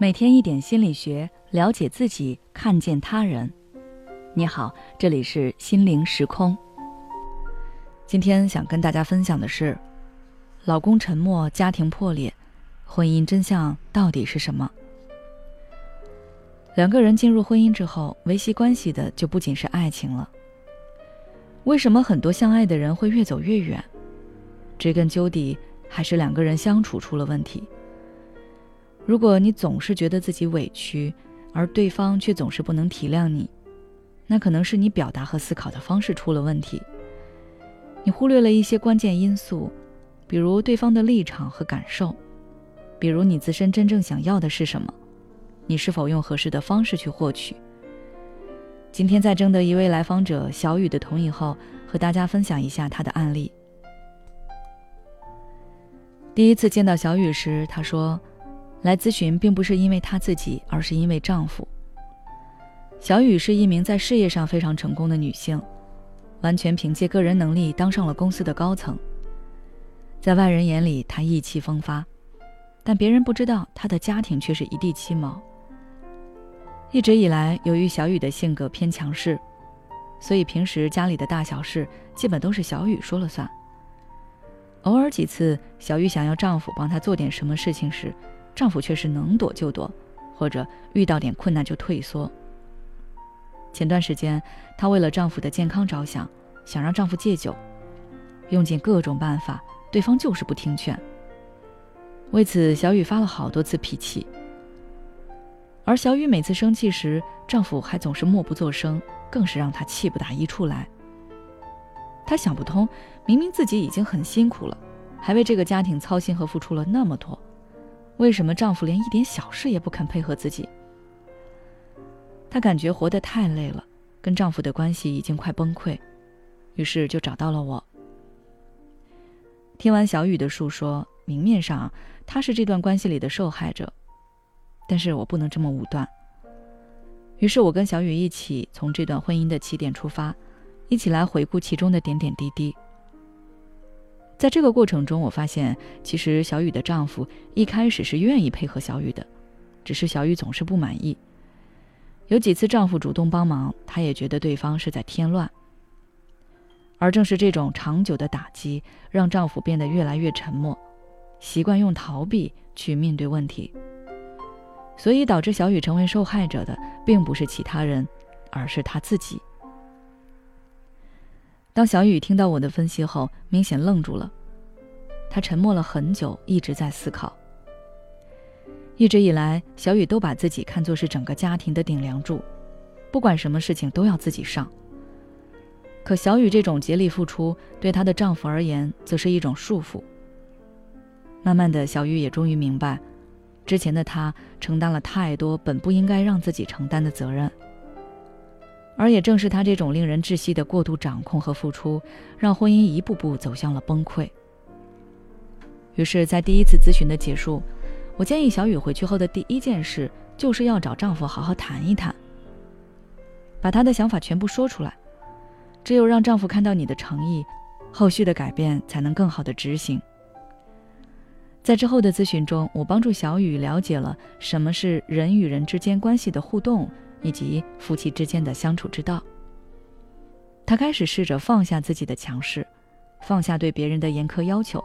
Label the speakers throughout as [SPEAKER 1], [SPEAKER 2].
[SPEAKER 1] 每天一点心理学，了解自己，看见他人。你好，这里是心灵时空。今天想跟大家分享的是：老公沉默，家庭破裂，婚姻真相到底是什么？两个人进入婚姻之后，维系关系的就不仅是爱情了。为什么很多相爱的人会越走越远？追根究底，还是两个人相处出了问题。如果你总是觉得自己委屈，而对方却总是不能体谅你，那可能是你表达和思考的方式出了问题。你忽略了一些关键因素，比如对方的立场和感受，比如你自身真正想要的是什么，你是否用合适的方式去获取。今天在征得一位来访者小雨的同意后，和大家分享一下他的案例。第一次见到小雨时，他说。来咨询并不是因为她自己，而是因为丈夫。小雨是一名在事业上非常成功的女性，完全凭借个人能力当上了公司的高层。在外人眼里，她意气风发，但别人不知道她的家庭却是一地鸡毛。一直以来，由于小雨的性格偏强势，所以平时家里的大小事基本都是小雨说了算。偶尔几次，小雨想要丈夫帮她做点什么事情时，丈夫却是能躲就躲，或者遇到点困难就退缩。前段时间，她为了丈夫的健康着想，想让丈夫戒酒，用尽各种办法，对方就是不听劝。为此，小雨发了好多次脾气。而小雨每次生气时，丈夫还总是默不作声，更是让她气不打一处来。她想不通，明明自己已经很辛苦了，还为这个家庭操心和付出了那么多。为什么丈夫连一点小事也不肯配合自己？她感觉活得太累了，跟丈夫的关系已经快崩溃，于是就找到了我。听完小雨的述说，明面上她是这段关系里的受害者，但是我不能这么武断。于是我跟小雨一起从这段婚姻的起点出发，一起来回顾其中的点点滴滴。在这个过程中，我发现其实小雨的丈夫一开始是愿意配合小雨的，只是小雨总是不满意。有几次丈夫主动帮忙，她也觉得对方是在添乱。而正是这种长久的打击，让丈夫变得越来越沉默，习惯用逃避去面对问题。所以导致小雨成为受害者的，并不是其他人，而是她自己。当小雨听到我的分析后，明显愣住了。她沉默了很久，一直在思考。一直以来，小雨都把自己看作是整个家庭的顶梁柱，不管什么事情都要自己上。可小雨这种竭力付出，对她的丈夫而言，则是一种束缚。慢慢的，小雨也终于明白，之前的她承担了太多本不应该让自己承担的责任。而也正是他这种令人窒息的过度掌控和付出，让婚姻一步步走向了崩溃。于是，在第一次咨询的结束，我建议小雨回去后的第一件事，就是要找丈夫好好谈一谈，把她的想法全部说出来。只有让丈夫看到你的诚意，后续的改变才能更好的执行。在之后的咨询中，我帮助小雨了解了什么是人与人之间关系的互动。以及夫妻之间的相处之道。她开始试着放下自己的强势，放下对别人的严苛要求，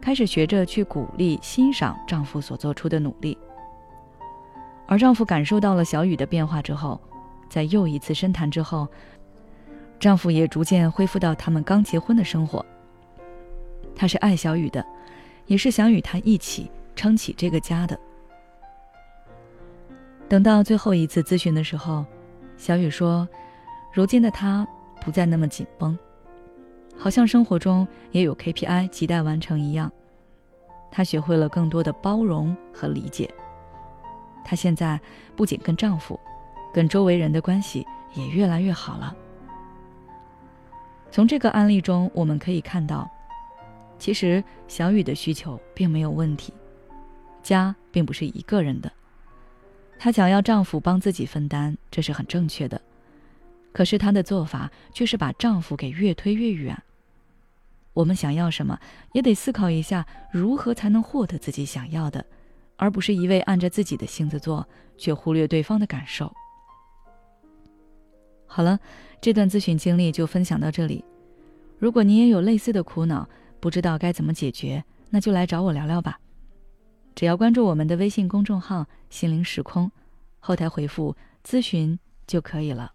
[SPEAKER 1] 开始学着去鼓励、欣赏丈夫所做出的努力。而丈夫感受到了小雨的变化之后，在又一次深谈之后，丈夫也逐渐恢复到他们刚结婚的生活。他是爱小雨的，也是想与她一起撑起这个家的。等到最后一次咨询的时候，小雨说：“如今的她不再那么紧绷，好像生活中也有 KPI 亟待完成一样。她学会了更多的包容和理解。她现在不仅跟丈夫，跟周围人的关系也越来越好了。从这个案例中，我们可以看到，其实小雨的需求并没有问题，家并不是一个人的。”她想要丈夫帮自己分担，这是很正确的。可是她的做法却是把丈夫给越推越远。我们想要什么，也得思考一下如何才能获得自己想要的，而不是一味按着自己的性子做，却忽略对方的感受。好了，这段咨询经历就分享到这里。如果你也有类似的苦恼，不知道该怎么解决，那就来找我聊聊吧。只要关注我们的微信公众号“心灵时空”，后台回复“咨询”就可以了。